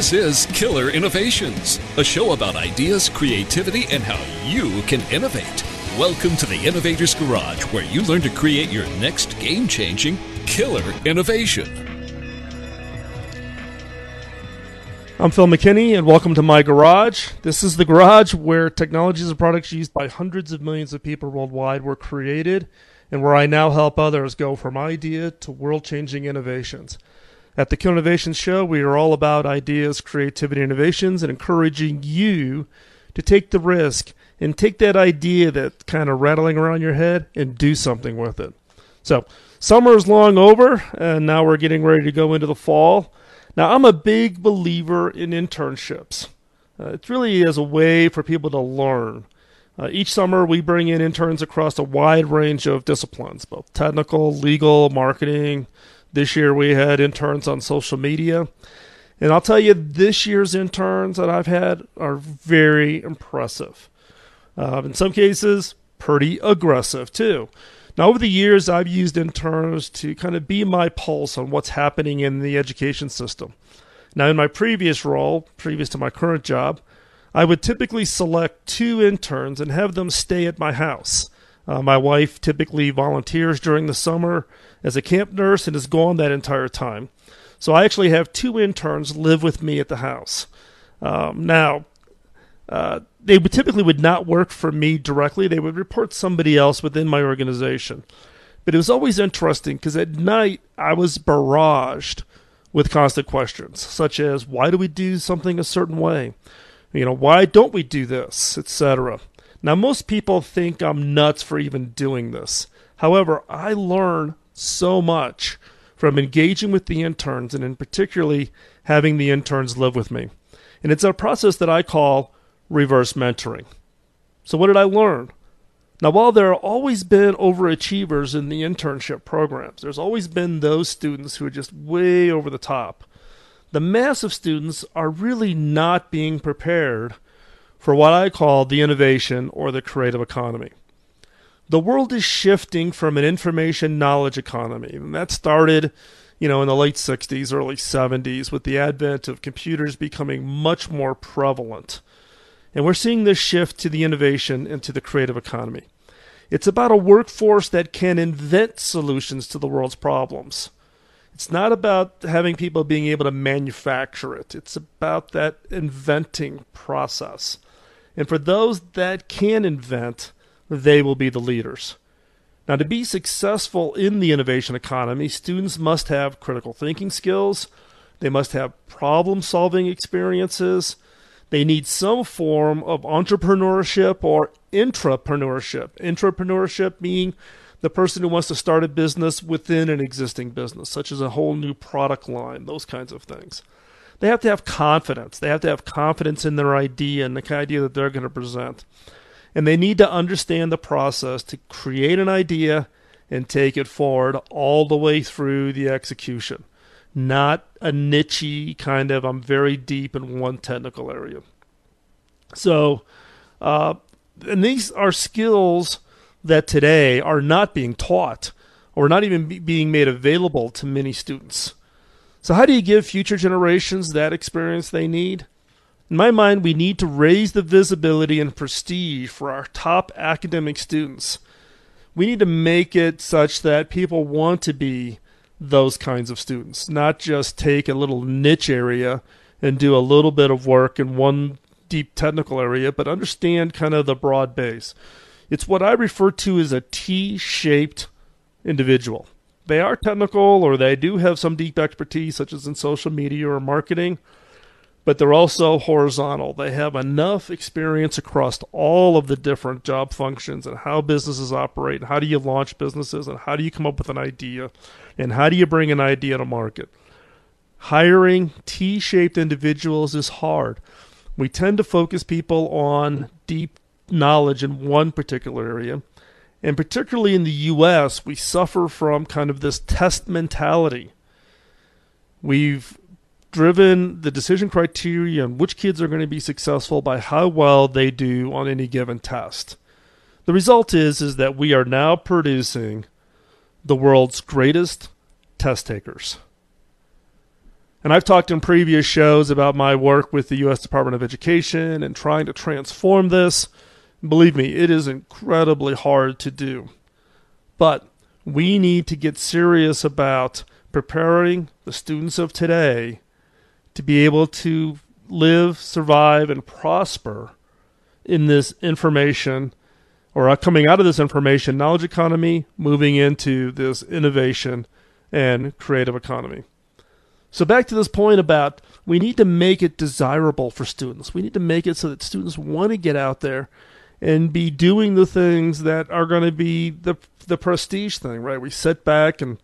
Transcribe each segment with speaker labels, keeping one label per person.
Speaker 1: This is Killer Innovations, a show about ideas, creativity, and how you can innovate. Welcome to the Innovator's Garage, where you learn to create your next game changing killer innovation.
Speaker 2: I'm Phil McKinney, and welcome to my garage. This is the garage where technologies and products used by hundreds of millions of people worldwide were created, and where I now help others go from idea to world changing innovations. At the Killer Innovations Show, we are all about ideas, creativity, innovations, and encouraging you to take the risk and take that idea that's kind of rattling around your head and do something with it. So, summer is long over, and now we're getting ready to go into the fall. Now, I'm a big believer in internships. Uh, it really is a way for people to learn. Uh, each summer, we bring in interns across a wide range of disciplines, both technical, legal, marketing, this year we had interns on social media. And I'll tell you, this year's interns that I've had are very impressive. Uh, in some cases, pretty aggressive too. Now, over the years, I've used interns to kind of be my pulse on what's happening in the education system. Now, in my previous role, previous to my current job, I would typically select two interns and have them stay at my house. Uh, my wife typically volunteers during the summer as a camp nurse and is gone that entire time. So I actually have two interns live with me at the house. Um, now, uh, they would typically would not work for me directly. They would report somebody else within my organization. But it was always interesting because at night I was barraged with constant questions, such as why do we do something a certain way? You know, why don't we do this, etc. Now, most people think I'm nuts for even doing this. However, I learn so much from engaging with the interns and in particularly having the interns live with me. And it's a process that I call reverse mentoring. So what did I learn? Now, while there have always been overachievers in the internship programs, there's always been those students who are just way over the top. The mass of students are really not being prepared for what I call the innovation or the creative economy the world is shifting from an information knowledge economy. And that started, you know, in the late 60s, early 70s with the advent of computers becoming much more prevalent. And we're seeing this shift to the innovation and to the creative economy. It's about a workforce that can invent solutions to the world's problems. It's not about having people being able to manufacture it. It's about that inventing process. And for those that can invent, they will be the leaders. Now, to be successful in the innovation economy, students must have critical thinking skills, they must have problem solving experiences, they need some form of entrepreneurship or intrapreneurship. Intrapreneurship being the person who wants to start a business within an existing business, such as a whole new product line, those kinds of things. They have to have confidence. They have to have confidence in their idea and the idea that they're going to present and they need to understand the process to create an idea and take it forward all the way through the execution. Not a nichey kind of, I'm very deep in one technical area. So, uh, and these are skills that today are not being taught or not even be being made available to many students. So, how do you give future generations that experience they need? In my mind, we need to raise the visibility and prestige for our top academic students. We need to make it such that people want to be those kinds of students, not just take a little niche area and do a little bit of work in one deep technical area, but understand kind of the broad base. It's what I refer to as a T shaped individual. They are technical or they do have some deep expertise, such as in social media or marketing but they're also horizontal. They have enough experience across all of the different job functions and how businesses operate, and how do you launch businesses, and how do you come up with an idea, and how do you bring an idea to market. Hiring T shaped individuals is hard. We tend to focus people on deep knowledge in one particular area. And particularly in the US, we suffer from kind of this test mentality. We've driven the decision criteria on which kids are going to be successful by how well they do on any given test. The result is is that we are now producing the world's greatest test takers. And I've talked in previous shows about my work with the U.S. Department of Education and trying to transform this. Believe me, it is incredibly hard to do. But we need to get serious about preparing the students of today to be able to live, survive, and prosper in this information or uh, coming out of this information knowledge economy, moving into this innovation and creative economy. So back to this point about we need to make it desirable for students. We need to make it so that students want to get out there and be doing the things that are going to be the the prestige thing, right? We sit back and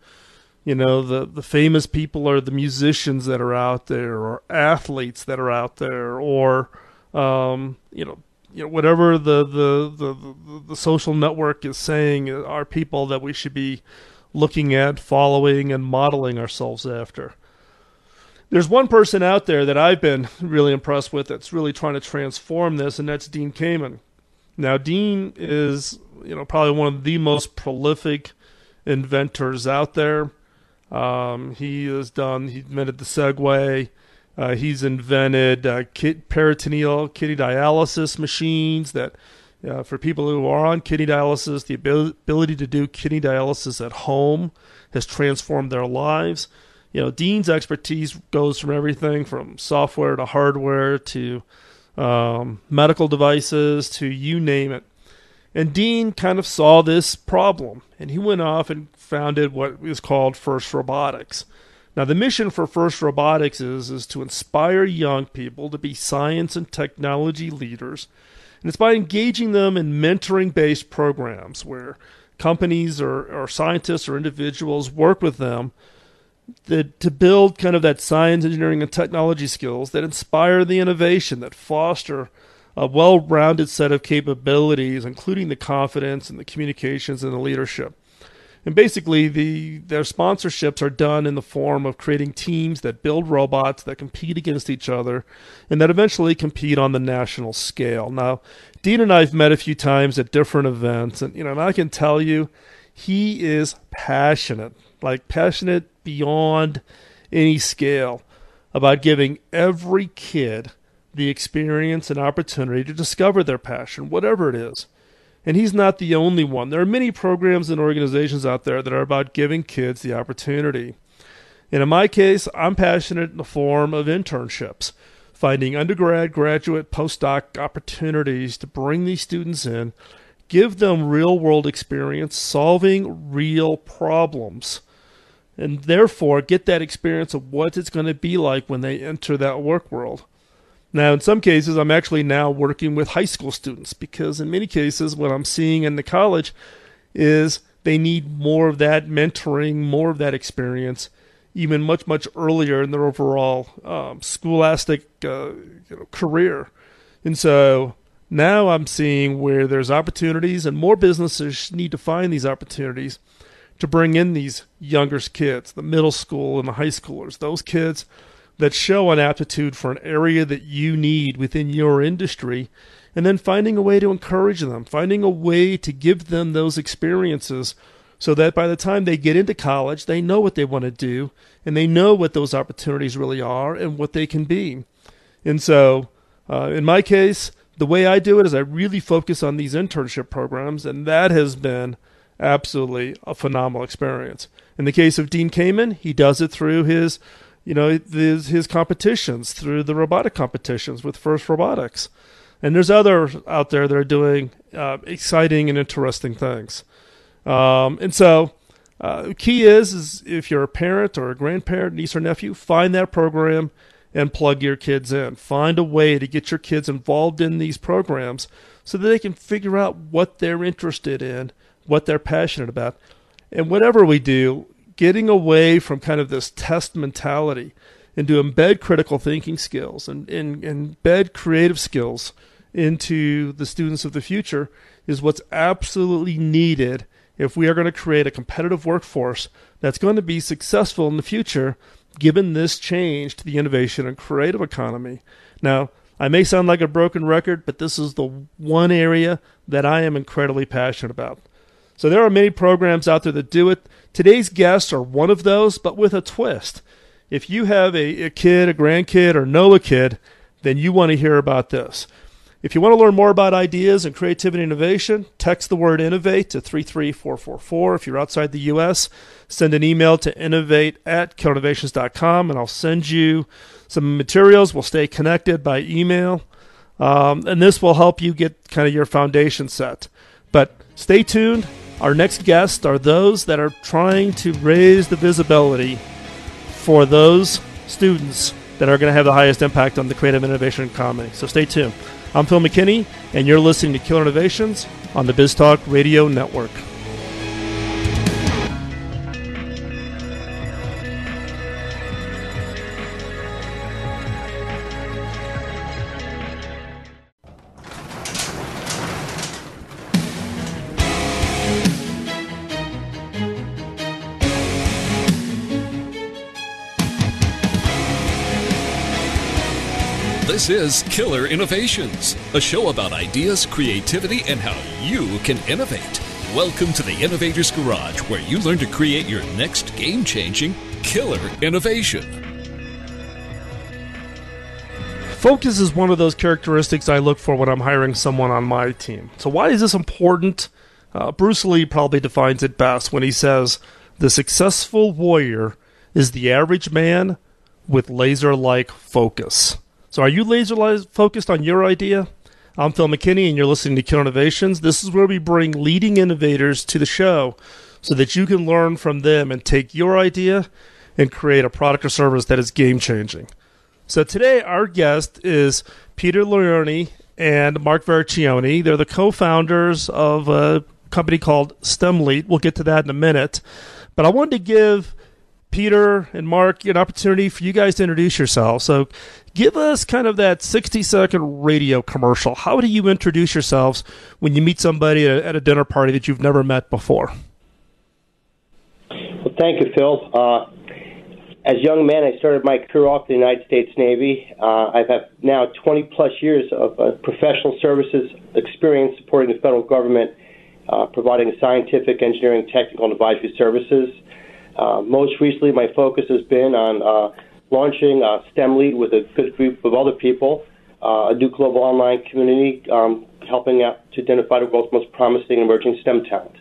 Speaker 2: you know the the famous people are the musicians that are out there or athletes that are out there or um, you know you know whatever the, the the, the social network is saying are people that we should be looking at, following, and modeling ourselves after. There's one person out there that I've been really impressed with that's really trying to transform this, and that's Dean Kamen. Now, Dean is, you know, probably one of the most prolific inventors out there. Um, he has done, he invented the Segway. Uh, he's invented uh, peritoneal kidney dialysis machines that, uh, for people who are on kidney dialysis, the ability to do kidney dialysis at home has transformed their lives. You know, Dean's expertise goes from everything from software to hardware to um, medical devices to you name it. And Dean kind of saw this problem, and he went off and founded what is called First Robotics. Now, the mission for First Robotics is, is to inspire young people to be science and technology leaders. And it's by engaging them in mentoring based programs where companies or, or scientists or individuals work with them that, to build kind of that science, engineering, and technology skills that inspire the innovation, that foster a well rounded set of capabilities, including the confidence and the communications and the leadership. And basically, the their sponsorships are done in the form of creating teams that build robots that compete against each other, and that eventually compete on the national scale. Now, Dean and I've met a few times at different events, and you know, and I can tell you, he is passionate, like passionate beyond any scale, about giving every kid the experience and opportunity to discover their passion, whatever it is. And he's not the only one. There are many programs and organizations out there that are about giving kids the opportunity. And in my case, I'm passionate in the form of internships, finding undergrad, graduate, postdoc opportunities to bring these students in, give them real world experience solving real problems, and therefore get that experience of what it's going to be like when they enter that work world. Now, in some cases, I'm actually now working with high school students because, in many cases, what I'm seeing in the college is they need more of that mentoring, more of that experience, even much, much earlier in their overall um, scholastic uh, you know, career. And so now I'm seeing where there's opportunities, and more businesses need to find these opportunities to bring in these younger kids, the middle school and the high schoolers, those kids that show an aptitude for an area that you need within your industry, and then finding a way to encourage them, finding a way to give them those experiences so that by the time they get into college, they know what they want to do and they know what those opportunities really are and what they can be. And so, uh, in my case, the way I do it is I really focus on these internship programs, and that has been absolutely a phenomenal experience. In the case of Dean Kamen, he does it through his you know his, his competitions through the robotic competitions with First Robotics, and there's others out there that are doing uh, exciting and interesting things. Um, and so, uh, key is is if you're a parent or a grandparent, niece or nephew, find that program and plug your kids in. Find a way to get your kids involved in these programs so that they can figure out what they're interested in, what they're passionate about. And whatever we do, getting away from kind of this test mentality and to embed critical thinking skills and, and, and embed creative skills into the students of the future is what's absolutely needed if we are going to create a competitive workforce that's going to be successful in the future given this change to the innovation and creative economy. Now, I may sound like a broken record, but this is the one area that I am incredibly passionate about. So there are many programs out there that do it. Today's guests are one of those, but with a twist. if you have a, a kid, a grandkid, or know a kid, then you want to hear about this. If you want to learn more about ideas and creativity innovation, text the word innovate to 33444. If you're outside the U.S., send an email to innovate at killerinnovations.com and I'll send you some materials. We'll stay connected by email. Um, and this will help you get kind of your foundation set. But stay tuned. Our next guests are those that are trying to raise the visibility for those students that are going to have the highest impact on the creative innovation economy. So stay tuned. I'm Phil McKinney, and you're listening to Killer Innovations on the BizTalk Radio Network.
Speaker 1: This is Killer Innovations, a show about ideas, creativity, and how you can innovate. Welcome to the Innovator's Garage, where you learn to create your next game changing killer innovation.
Speaker 2: Focus is one of those characteristics I look for when I'm hiring someone on my team. So, why is this important? Uh, Bruce Lee probably defines it best when he says, The successful warrior is the average man with laser like focus. So, are you laser focused on your idea? I'm Phil McKinney, and you're listening to Killer Innovations. This is where we bring leading innovators to the show so that you can learn from them and take your idea and create a product or service that is game changing. So, today, our guest is Peter Leone and Mark Vericione. They're the co founders of a company called STEMLead. We'll get to that in a minute. But I wanted to give Peter and Mark an opportunity for you guys to introduce yourselves. So, give us kind of that 60 second radio commercial. How do you introduce yourselves when you meet somebody at a dinner party that you've never met before?
Speaker 3: Well, thank you, Phil. Uh, as a young man, I started my career off in the United States Navy. Uh, I've had now 20 plus years of uh, professional services experience supporting the federal government, uh, providing scientific, engineering, technical, and advisory services. Uh, most recently, my focus has been on uh, launching uh, STEMLead with a good group of other people, uh, a new global online community, um, helping out to identify the world's most promising emerging STEM talent.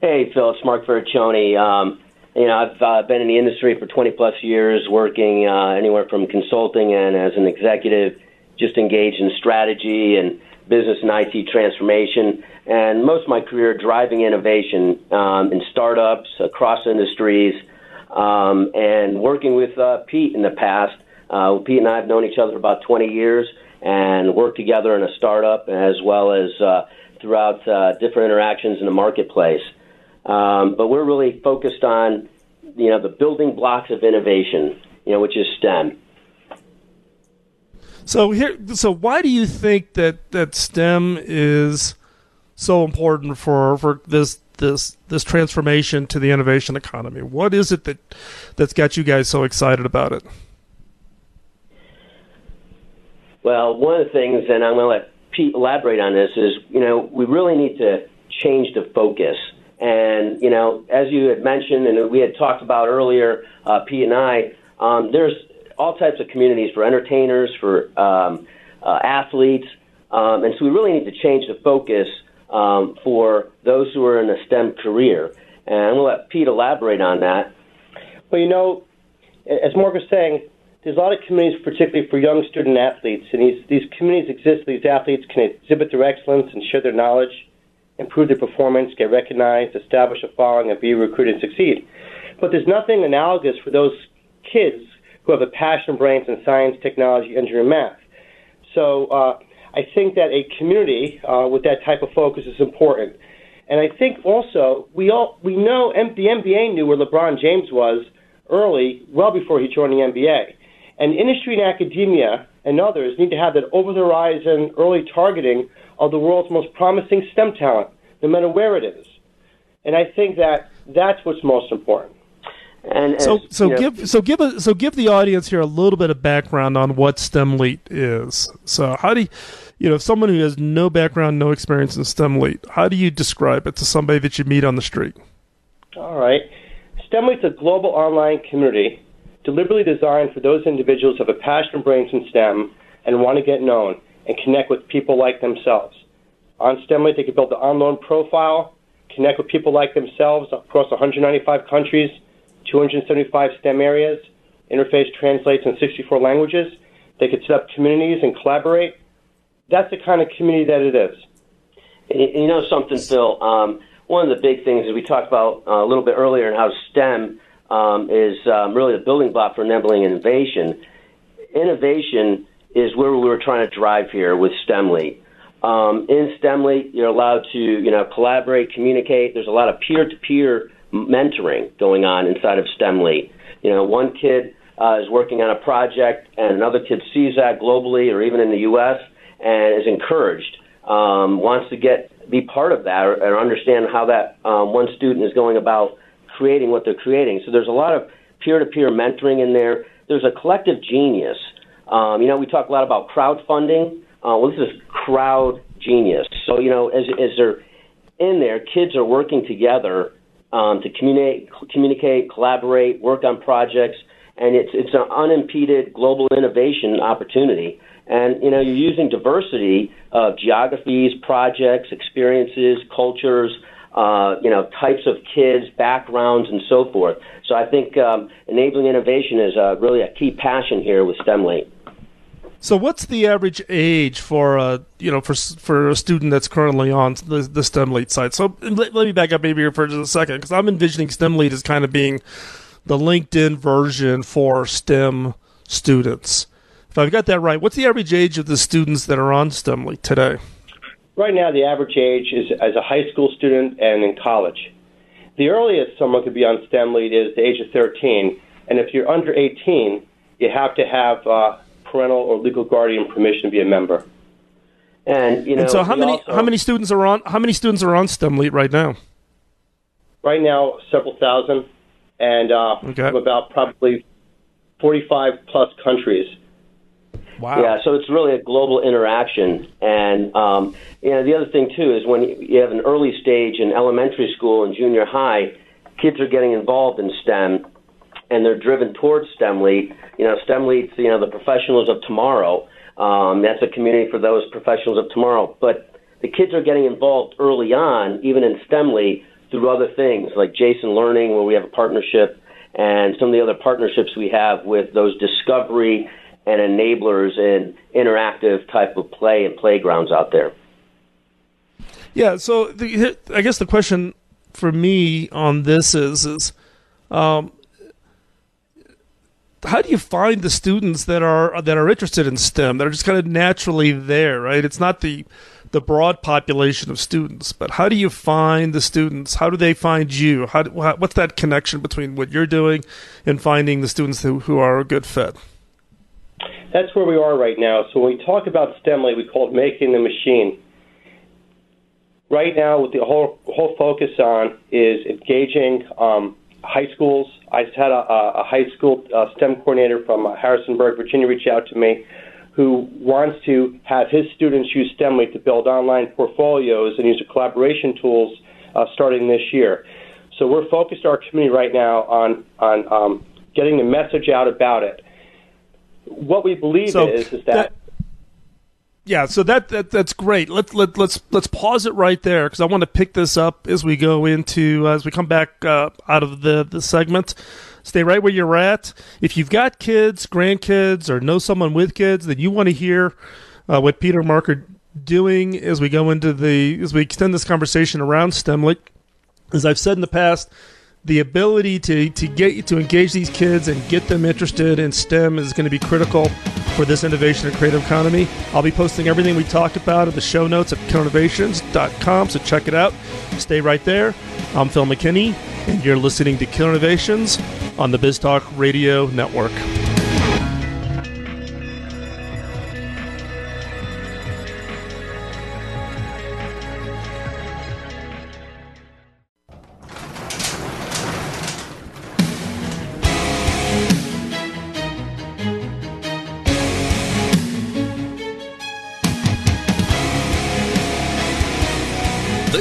Speaker 4: Hey, Phil, it's Mark Vericione. Um, you know, I've uh, been in the industry for 20 plus years, working uh, anywhere from consulting and as an executive, just engaged in strategy and business and IT transformation. And most of my career driving innovation um, in startups across industries um, and working with uh, Pete in the past. Uh, Pete and I have known each other for about 20 years and worked together in a startup as well as uh, throughout uh, different interactions in the marketplace. Um, but we're really focused on, you know, the building blocks of innovation, you know, which is STEM.
Speaker 2: So here, so why do you think that that STEM is so important for for this this this transformation to the innovation economy? What is it that that's got you guys so excited about it?
Speaker 4: Well, one of the things, and I'm going to let Pete elaborate on this, is you know we really need to change the focus. And you know, as you had mentioned, and we had talked about earlier, uh, Pete and I, um, there's all types of communities for entertainers, for um, uh, athletes, um, and so we really need to change the focus um, for those who are in a STEM career. And I'm going to let Pete elaborate on that.
Speaker 3: Well, you know, as Mark was saying, there's a lot of communities, particularly for young student athletes, and these, these communities exist. These athletes can exhibit their excellence and share their knowledge, improve their performance, get recognized, establish a following, and be recruited and succeed. But there's nothing analogous for those kids who have a passion brains in science, technology, engineering, math. So uh, I think that a community uh, with that type of focus is important. And I think also we all we know M- the NBA knew where LeBron James was early, well before he joined the NBA. And industry and academia and others need to have that over the horizon early targeting of the world's most promising STEM talent, no matter where it is. And I think that that's what's most important.
Speaker 2: And so, as, so give know, so give a, so give the audience here a little bit of background on what STEMLead is. So, how do you, you know, someone who has no background, no experience in STEMLead, how do you describe it to somebody that you meet on the street?
Speaker 3: All right, STEMLead's a global online community deliberately designed for those individuals who have a passion and brains in STEM and want to get known and connect with people like themselves. On STEMLead, they can build an online profile, connect with people like themselves across 195 countries, 275 STEM areas. Interface translates in 64 languages. They could set up communities and collaborate. That's the kind of community that it is.
Speaker 4: You know something, Phil? Um, one of the big things that we talked about uh, a little bit earlier, and how STEM um, is um, really the building block for enabling innovation. Innovation is where we were trying to drive here with STEMLead. Um, in STEMLead, you're allowed to, you know, collaborate, communicate. There's a lot of peer-to-peer mentoring going on inside of STEMLead. You know, one kid uh, is working on a project, and another kid sees that globally or even in the U.S. and is encouraged, um, wants to get be part of that or, or understand how that um, one student is going about creating what they're creating. So there's a lot of peer-to-peer mentoring in there. There's a collective genius. Um, you know, we talk a lot about crowdfunding. Uh, well, this is crowd genius. So, you know, as, as they're in there, kids are working together um, to communicate, communicate, collaborate, work on projects, and it's it's an unimpeded global innovation opportunity. And you know, you're using diversity of geographies, projects, experiences, cultures, uh, you know, types of kids, backgrounds, and so forth. So I think um, enabling innovation is uh, really a key passion here with STEMLead.
Speaker 2: So, what's the average age for a you know for for a student that's currently on the, the STEM lead site? So, let, let me back up maybe here for just a second because I'm envisioning STEM lead as kind of being the LinkedIn version for STEM students. If I've got that right, what's the average age of the students that are on STEM lead today?
Speaker 3: Right now, the average age is as a high school student and in college. The earliest someone could be on STEM lead is the age of 13, and if you're under 18, you have to have uh, parental or legal guardian permission to be a member.
Speaker 4: And you know,
Speaker 2: and so how many also, how many students are on how many students are on STEM STEMLead right now?
Speaker 3: Right now, several thousand, and uh, okay. about probably forty-five plus countries.
Speaker 2: Wow.
Speaker 4: Yeah, so it's really a global interaction, and um, you know the other thing too is when you have an early stage in elementary school and junior high, kids are getting involved in STEM, and they're driven towards STEMLead. You know, STEMLead's you know the professionals of tomorrow. Um, that's a community for those professionals of tomorrow. But the kids are getting involved early on, even in STEMLead, through other things like Jason Learning, where we have a partnership, and some of the other partnerships we have with those discovery and enablers and interactive type of play and playgrounds out there.
Speaker 2: Yeah, so the, I guess the question for me on this is is um, how do you find the students that are that are interested in STEM that are just kind of naturally there, right? It's not the the broad population of students, but how do you find the students? How do they find you? How, what's that connection between what you're doing and finding the students who, who are a good fit?
Speaker 3: That's where we are right now. So when we talk about STEMLead, we call it making the machine. Right now, what the whole whole focus on is engaging um, high schools. I had a, a high school uh, STEM coordinator from uh, Harrisonburg, Virginia, reach out to me who wants to have his students use STEMLead to build online portfolios and use the collaboration tools uh, starting this year. So we're focused our community right now on on um, getting the message out about it. What we believe so is is that, that
Speaker 2: yeah, so that, that that's great. Let let let's let's pause it right there because I want to pick this up as we go into uh, as we come back uh, out of the the segment. Stay right where you're at. If you've got kids, grandkids, or know someone with kids, then you want to hear uh, what Peter and Mark are doing as we go into the as we extend this conversation around STEMLead. As I've said in the past, the ability to, to get to engage these kids and get them interested in STEM is going to be critical for this innovation and creative economy. I'll be posting everything we talked about in the show notes at killerinnovations.com, so check it out. Stay right there. I'm Phil McKinney, and you're listening to Killer Innovations on the BizTalk Radio Network.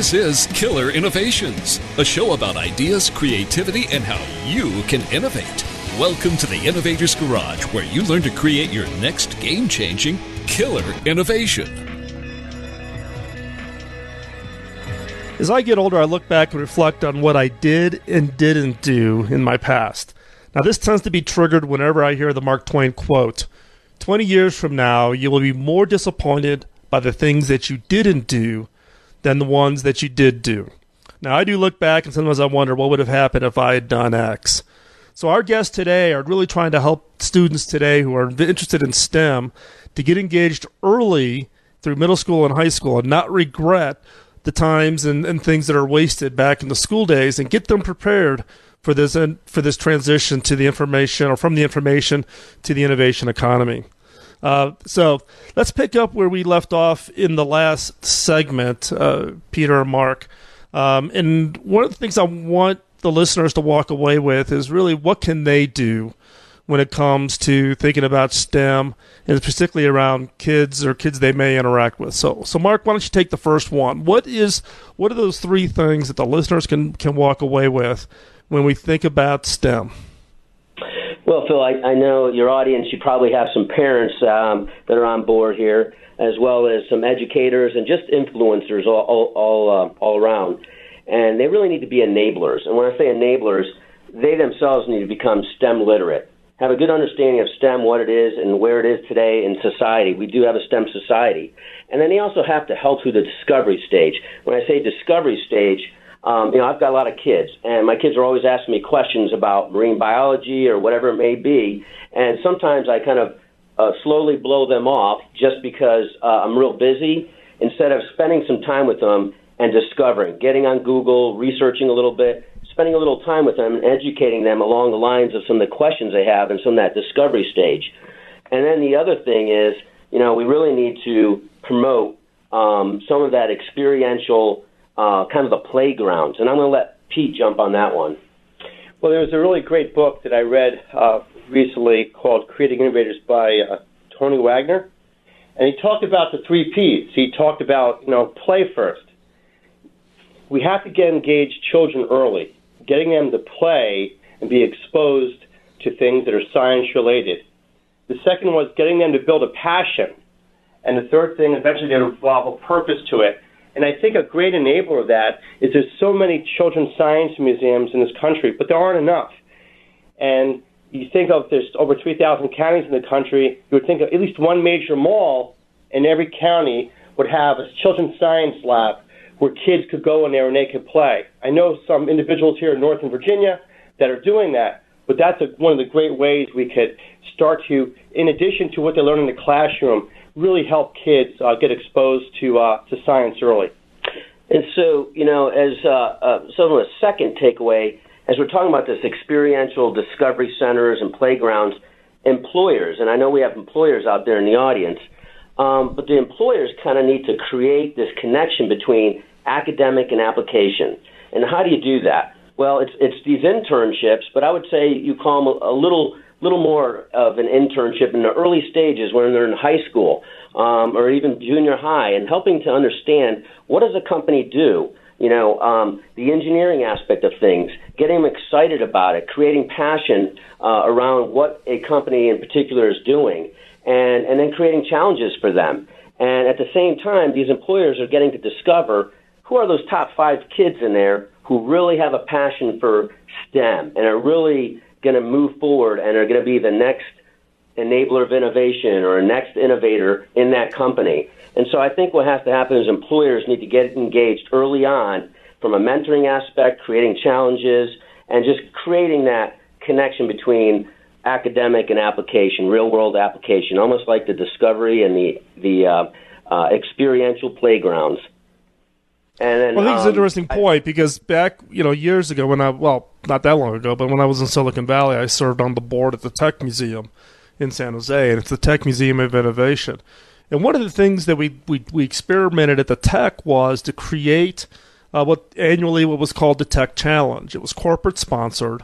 Speaker 1: This is Killer Innovations, a show about ideas, creativity, and how you can innovate. Welcome to the Innovators Garage, where you learn to create your next game changing killer innovation.
Speaker 2: As I get older, I look back and reflect on what I did and didn't do in my past. Now, this tends to be triggered whenever I hear the Mark Twain quote 20 years from now, you will be more disappointed by the things that you didn't do than the ones that you did do. Now, I do look back and sometimes I wonder what would have happened if I had done X. So our guests today are really trying to help students today who are interested in STEM to get engaged early through middle school and high school and not regret the times and, and things that are wasted back in the school days and get them prepared for this for this transition to the information or from the information to the innovation economy. Uh, so let's pick up where we left off in the last segment, uh, Peter and Mark. Um, and one of the things I want the listeners to walk away with is really what can they do when it comes to thinking about STEM and particularly around kids or kids they may interact with. So, so Mark, why don't you take the first one? What is what are those three things that the listeners can can walk away with when we think about STEM?
Speaker 4: Phil, I, I know your audience. You probably have some parents um, that are on board here, as well as some educators and just influencers all all all, uh, all around and they really need to be enablers. And when I say enablers, they themselves need to become STEM literate, have a good understanding of STEM, what it is, and where it is today in society. We do have a STEM society. And then they also have to help through the discovery stage. When I say discovery stage, um, you know, I've got a lot of kids, and my kids are always asking me questions about marine biology or whatever it may be. And sometimes I kind of uh, slowly blow them off just because uh, I'm real busy instead of spending some time with them and discovering, getting on Google, researching a little bit, spending a little time with them and educating them along the lines of some of the questions they have and some of that discovery stage. And then the other thing is, you know, we really need to promote um, some of that experiential uh, kind of the playgrounds. And I'm going to let Pete jump on that one.
Speaker 3: Well, there was a really great book that I read uh, recently called Creating Innovators by uh, Tony Wagner. And he talked about the three P's. He talked about, you know, play first we have to get engaged children early, getting them to play and be exposed to things that are science related. The second was getting them to build a passion. And the third thing, eventually, to evolve a purpose to it. And I think a great enabler of that is there's so many children's science museums in this country, but there aren't enough. And you think of there's over 3,000 counties in the country, you would think of at least one major mall in every county would have a children's science lab where kids could go in there and they could play. I know some individuals here in Northern Virginia that are doing that, but that's a, one of the great ways we could start to, in addition to what they learn in the classroom, really help kids uh, get exposed to uh, to science early.
Speaker 4: And so, you know, as uh, uh, a second takeaway, as we're talking about this experiential discovery centers and playgrounds, employers, and I know we have employers out there in the audience, um, but the employers kind of need to create this connection between academic and application. And how do you do that? Well, it's it's these internships, but I would say you call them a, a little little more of an internship in the early stages when they're in high school um, or even junior high, and helping to understand what does a company do. You know, um, the engineering aspect of things, getting them excited about it, creating passion uh, around what a company in particular is doing, and, and then creating challenges for them. And at the same time, these employers are getting to discover who are those top five kids in there who really have a passion for STEM and are really going to move forward and are going to be the next enabler of innovation or a next innovator in that company. And so I think what has to happen is employers need to get engaged early on from a mentoring aspect, creating challenges, and just creating that connection between academic and application, real world application, almost like the discovery and the the uh, uh, experiential playgrounds.
Speaker 2: And then, well, I think um, it's an um, interesting point because back, you know, years ago when I, well, not that long ago, but when I was in Silicon Valley, I served on the board at the Tech Museum in San Jose, and it's the Tech Museum of Innovation. And one of the things that we we, we experimented at the Tech was to create uh, what annually what was called the Tech Challenge. It was corporate sponsored,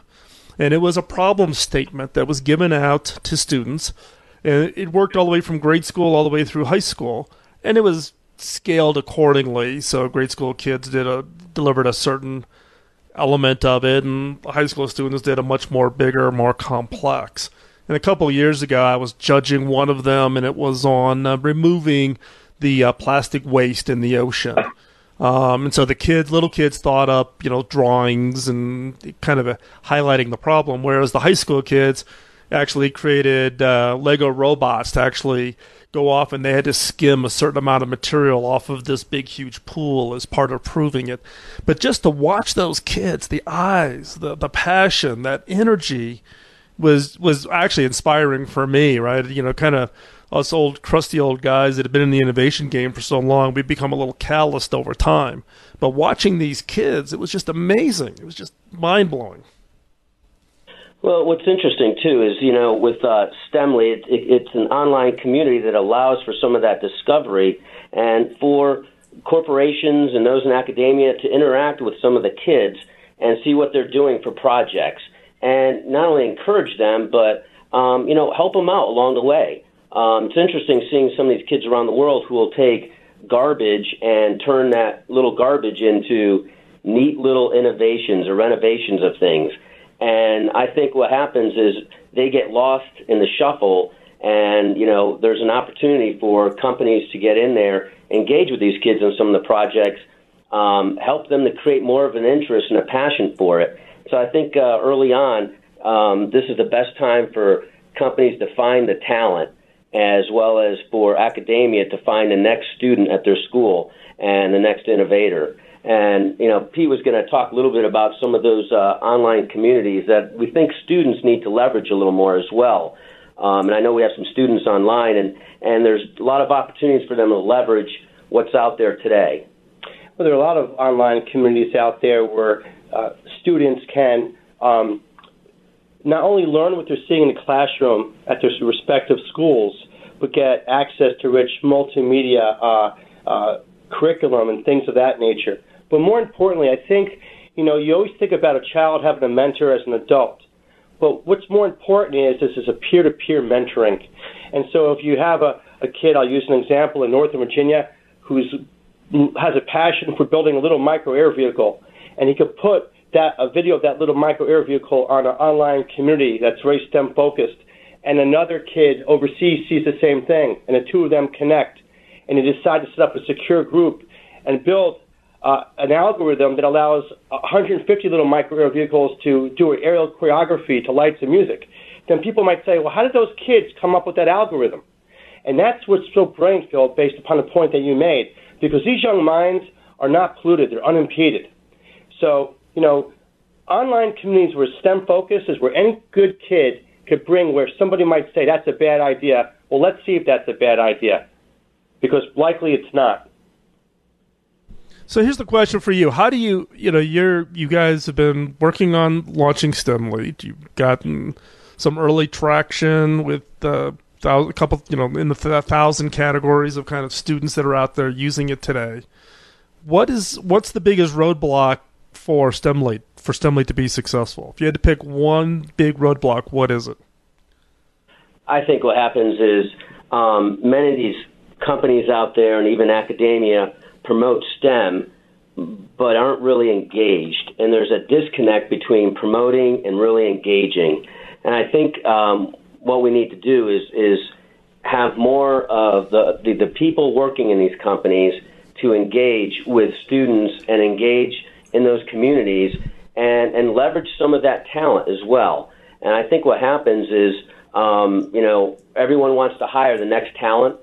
Speaker 2: and it was a problem statement that was given out to students. And it worked all the way from grade school all the way through high school, and it was scaled accordingly. So grade school kids did a delivered a certain element of it, and high school students did a much more bigger, more complex. And a couple years ago, I was judging one of them, and it was on uh, removing the uh, plastic waste in the ocean. Um, and so the kids, little kids, thought up, you know, drawings and kind of highlighting the problem, whereas the high school kids actually created uh, Lego robots to actually go off and they had to skim a certain amount of material off of this big huge pool as part of proving it. But just to watch those kids the eyes the the passion that energy was was actually inspiring for me right? You know kind of us old crusty old guys that have been in the innovation game for so long we've become a little calloused over time. But watching these kids it was just amazing. It was just mind-blowing
Speaker 4: well, what's interesting too is you know with uh, STEMly, it, it, it's an online community that allows for some of that discovery and for corporations and those in academia to interact with some of the kids and see what they're doing for projects and not only encourage them but um, you know help them out along the way. Um, it's interesting seeing some of these kids around the world who will take garbage and turn that little garbage into neat little innovations or renovations of things. And I think what happens is they get lost in the shuffle, and you know there's an opportunity for companies to get in there, engage with these kids on some of the projects, um, help them to create more of an interest and a passion for it. So I think uh, early on, um, this is the best time for companies to find the talent, as well as for academia to find the next student at their school and the next innovator. And you know, Pete was going to talk a little bit about some of those uh, online communities that we think students need to leverage a little more as well. Um, and I know we have some students online, and and there's a lot of opportunities for them to leverage what's out there today.
Speaker 3: Well, there are a lot of online communities out there where uh, students can um, not only learn what they're seeing in the classroom at their respective schools, but get access to rich multimedia uh, uh, curriculum and things of that nature. But more importantly, I think, you know, you always think about a child having a mentor as an adult. But what's more important is this is a peer to peer mentoring. And so if you have a, a kid, I'll use an example in Northern Virginia, who's has a passion for building a little micro air vehicle, and he could put that a video of that little micro air vehicle on an online community that's very STEM focused, and another kid overseas sees the same thing, and the two of them connect, and they decide to set up a secure group and build uh, an algorithm that allows 150 little micro air vehicles to do aerial choreography to lights and music, then people might say, well, how did those kids come up with that algorithm? And that's what's so brain filled based upon the point that you made, because these young minds are not polluted, they're unimpeded. So, you know, online communities where STEM focus is where any good kid could bring where somebody might say, that's a bad idea. Well, let's see if that's a bad idea, because likely it's not.
Speaker 2: So here's the question for you: How do you, you know, you're you guys have been working on launching STEMly. You've gotten some early traction with uh, a couple, you know, in the thousand categories of kind of students that are out there using it today. What is what's the biggest roadblock for STEMly for STEMly to be successful? If you had to pick one big roadblock, what is it?
Speaker 4: I think what happens is um, many of these companies out there and even academia promote STEM but aren't really engaged. And there's a disconnect between promoting and really engaging. And I think um, what we need to do is is have more of the, the, the people working in these companies to engage with students and engage in those communities and, and leverage some of that talent as well. And I think what happens is, um, you know, everyone wants to hire the next talent,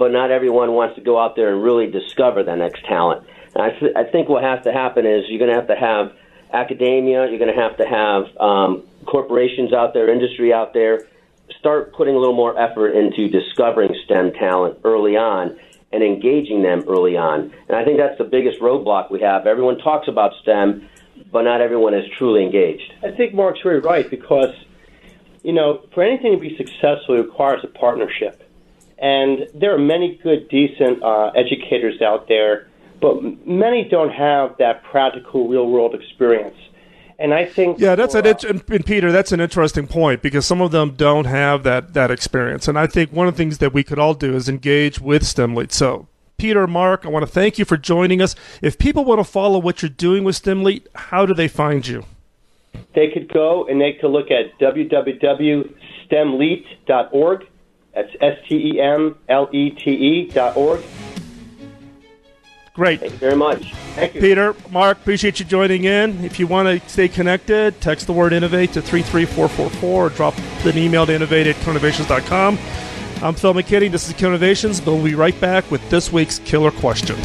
Speaker 4: but not everyone wants to go out there and really discover that next talent. And I, th- I think what has to happen is you're going to have to have academia, you're going to have to have um, corporations out there, industry out there, start putting a little more effort into discovering STEM talent early on and engaging them early on. And I think that's the biggest roadblock we have. Everyone talks about STEM, but not everyone is truly engaged.
Speaker 3: I think Mark's very right because, you know, for anything to be successful, it requires a partnership. And there are many good, decent uh, educators out there, but many don't have that practical, real world experience. And I think
Speaker 2: yeah, that's for, an and Peter, that's an interesting point because some of them don't have that that experience. And I think one of the things that we could all do is engage with STEMly. So Peter, Mark, I want to thank you for joining us. If people want to follow what you're doing with STEMLead, how do they find you?
Speaker 3: They could go and they could look at www.stemlead.org. That's S T E M L E T E dot org.
Speaker 2: Great.
Speaker 3: Thank you very much. Thank you.
Speaker 2: Peter, Mark, appreciate you joining in. If you want to stay connected, text the word innovate to 33444 or drop an email to innovate at killerinnovations.com. I'm Phil McKinney. This is Killer Innovations. We'll be right back with this week's killer question.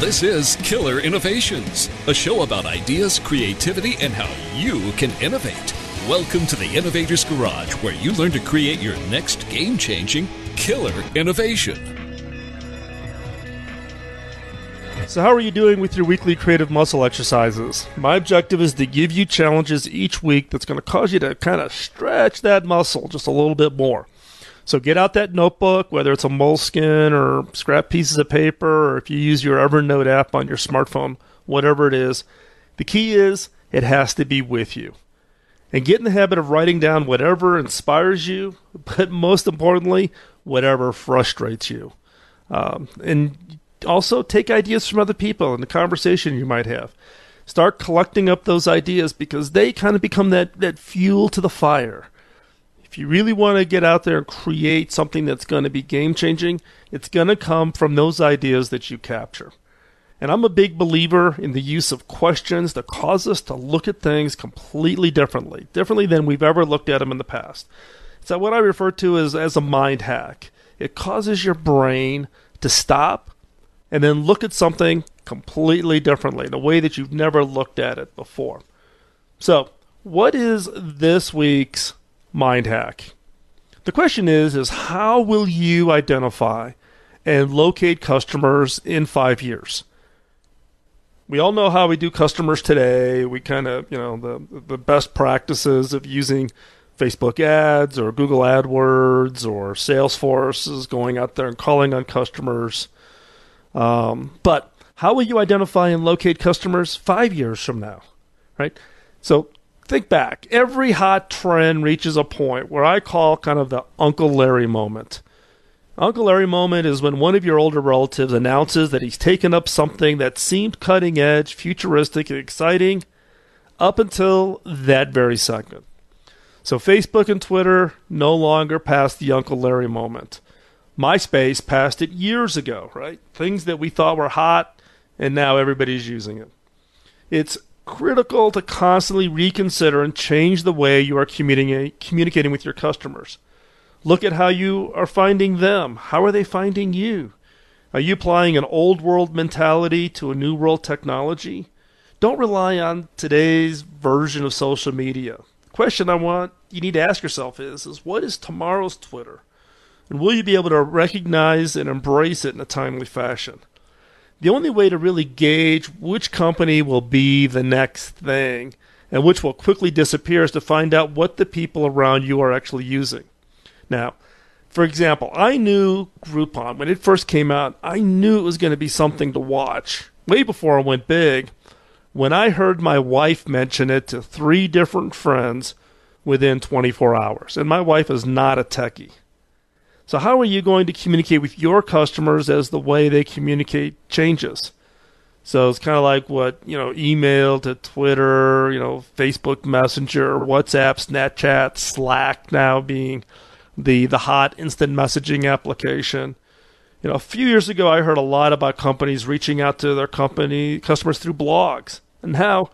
Speaker 1: This is Killer Innovations, a show about ideas, creativity, and how you can innovate. Welcome to the Innovator's Garage, where you learn to create your next game changing killer innovation.
Speaker 2: So, how are you doing with your weekly creative muscle exercises? My objective is to give you challenges each week that's going to cause you to kind of stretch that muscle just a little bit more. So, get out that notebook, whether it's a Moleskine or scrap pieces of paper, or if you use your Evernote app on your smartphone, whatever it is. The key is it has to be with you. And get in the habit of writing down whatever inspires you, but most importantly, whatever frustrates you. Um, and also take ideas from other people in the conversation you might have. Start collecting up those ideas because they kind of become that, that fuel to the fire. If you really want to get out there and create something that's going to be game changing, it's going to come from those ideas that you capture. And I'm a big believer in the use of questions that cause us to look at things completely differently, differently than we've ever looked at them in the past. So, what I refer to as, as a mind hack. It causes your brain to stop and then look at something completely differently, in a way that you've never looked at it before. So, what is this week's mind hack? The question is is how will you identify and locate customers in 5 years? We all know how we do customers today. We kind of, you know, the the best practices of using Facebook ads or Google AdWords or Salesforce is going out there and calling on customers. Um, but how will you identify and locate customers five years from now? Right? So think back. Every hot trend reaches a point where I call kind of the Uncle Larry moment. Uncle Larry moment is when one of your older relatives announces that he's taken up something that seemed cutting edge, futuristic, and exciting up until that very second. So Facebook and Twitter no longer pass the Uncle Larry moment. MySpace passed it years ago, right? Things that we thought were hot, and now everybody's using it. It's critical to constantly reconsider and change the way you are communicating with your customers. Look at how you are finding them. How are they finding you? Are you applying an old world mentality to a new world technology? Don't rely on today's version of social media. The question I want you need to ask yourself is, is what is tomorrow's Twitter? And will you be able to recognize and embrace it in a timely fashion? The only way to really gauge which company will be the next thing and which will quickly disappear is to find out what the people around you are actually using. Now, for example, I knew Groupon when it first came out, I knew it was going to be something to watch way before it went big. When I heard my wife mention it to three different friends within 24 hours, and my wife is not a techie. So, how are you going to communicate with your customers as the way they communicate changes? So it's kind of like what you know, email to Twitter, you know, Facebook Messenger, WhatsApp, Snapchat, Slack now being the the hot instant messaging application. You know, a few years ago, I heard a lot about companies reaching out to their company customers through blogs, and now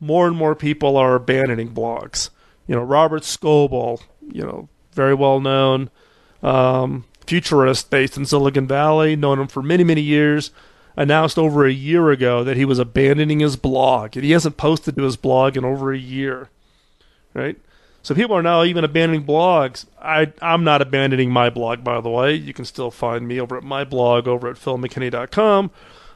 Speaker 2: more and more people are abandoning blogs. You know, Robert Scoble, you know, very well known um, futurist based in Silicon Valley, known him for many many years, announced over a year ago that he was abandoning his blog, and he hasn't posted to his blog in over a year. Right? So people are now even abandoning blogs. I, I'm not abandoning my blog, by the way. You can still find me over at my blog over at philmckinney.com.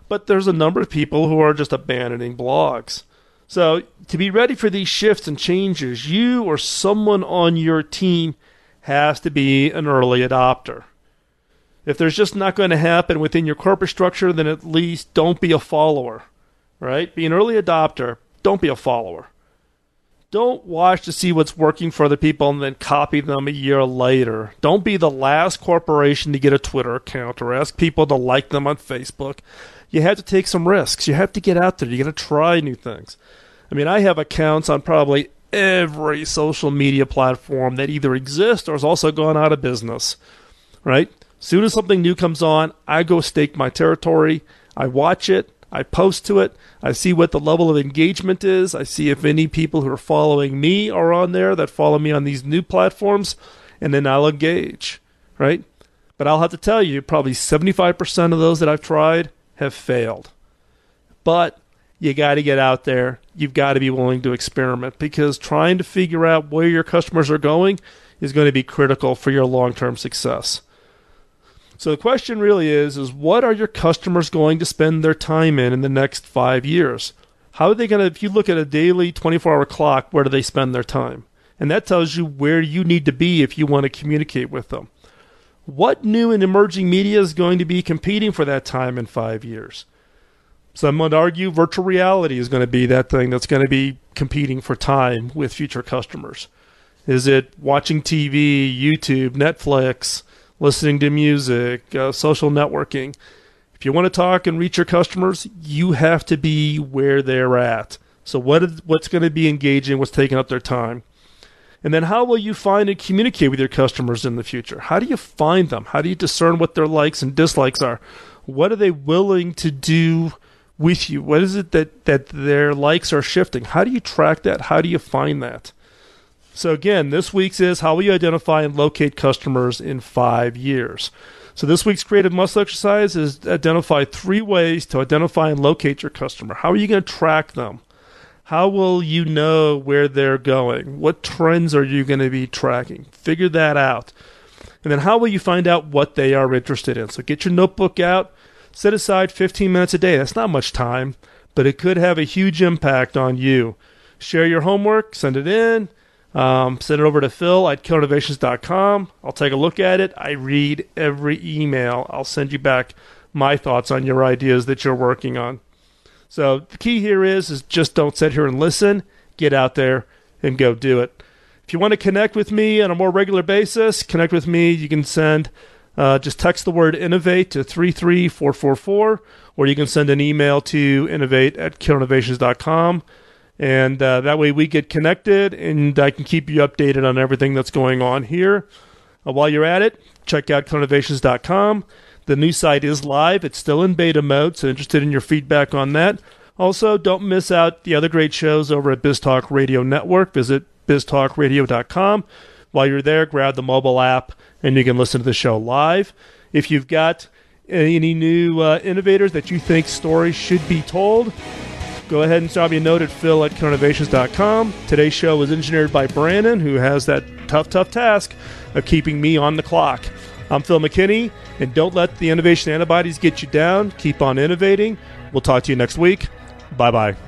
Speaker 2: But there's a number of people who are just abandoning blogs. So, to be ready for these shifts and changes, you or someone on your team has to be an early adopter. If there's just not going to happen within your corporate structure, then at least don't be a follower, right? Be an early adopter, don't be a follower. Don't watch to see what's working for other people and then copy them a year later. Don't be the last corporation to get a Twitter account or ask people to like them on Facebook. You have to take some risks. You have to get out there. You got to try new things. I mean, I have accounts on probably every social media platform that either exists or has also gone out of business, right? Soon as something new comes on, I go stake my territory. I watch it. I post to it. I see what the level of engagement is. I see if any people who are following me are on there that follow me on these new platforms, and then I'll engage, right? But I'll have to tell you, probably 75% of those that I've tried have failed. But you got to get out there. You've got to be willing to experiment because trying to figure out where your customers are going is going to be critical for your long term success. So the question really is is what are your customers going to spend their time in in the next 5 years? How are they going to if you look at a daily 24-hour clock, where do they spend their time? And that tells you where you need to be if you want to communicate with them. What new and emerging media is going to be competing for that time in 5 years? Some would argue virtual reality is going to be that thing that's going to be competing for time with future customers. Is it watching TV, YouTube, Netflix, listening to music, uh, social networking. If you want to talk and reach your customers, you have to be where they're at. So what is, what's going to be engaging? What's taking up their time? And then how will you find and communicate with your customers in the future? How do you find them? How do you discern what their likes and dislikes are? What are they willing to do with you? What is it that, that their likes are shifting? How do you track that? How do you find that? So again, this week's is how will you identify and locate customers in five years. So this week's creative muscle exercise is identify three ways to identify and locate your customer. How are you going to track them? How will you know where they're going? What trends are you going to be tracking? Figure that out. And then how will you find out what they are interested in? So get your notebook out, set aside 15 minutes a day. That's not much time, but it could have a huge impact on you. Share your homework, send it in, um, send it over to phil at killerinnovations.com. I'll take a look at it. I read every email. I'll send you back my thoughts on your ideas that you're working on. So the key here is is just don't sit here and listen. Get out there and go do it. If you want to connect with me on a more regular basis, connect with me. You can send uh, just text the word innovate to 33444, or you can send an email to innovate at killerinnovations.com. And uh, that way we get connected and I can keep you updated on everything that's going on here. Uh, while you're at it, check out killerinnovations.com. The new site is live. It's still in beta mode, so interested in your feedback on that. Also, don't miss out the other great shows over at BizTalk Radio Network. Visit biztalkradio.com. While you're there, grab the mobile app and you can listen to the show live. If you've got any new uh, innovators that you think stories should be told, go ahead and drop me a note at phil at killerinnovations.com. Today's show was engineered by Brandon, who has that tough, tough task of keeping me on the clock. I'm Phil McKinney, and don't let the innovation antibodies get you down. Keep on innovating. We'll talk to you next week. Bye bye.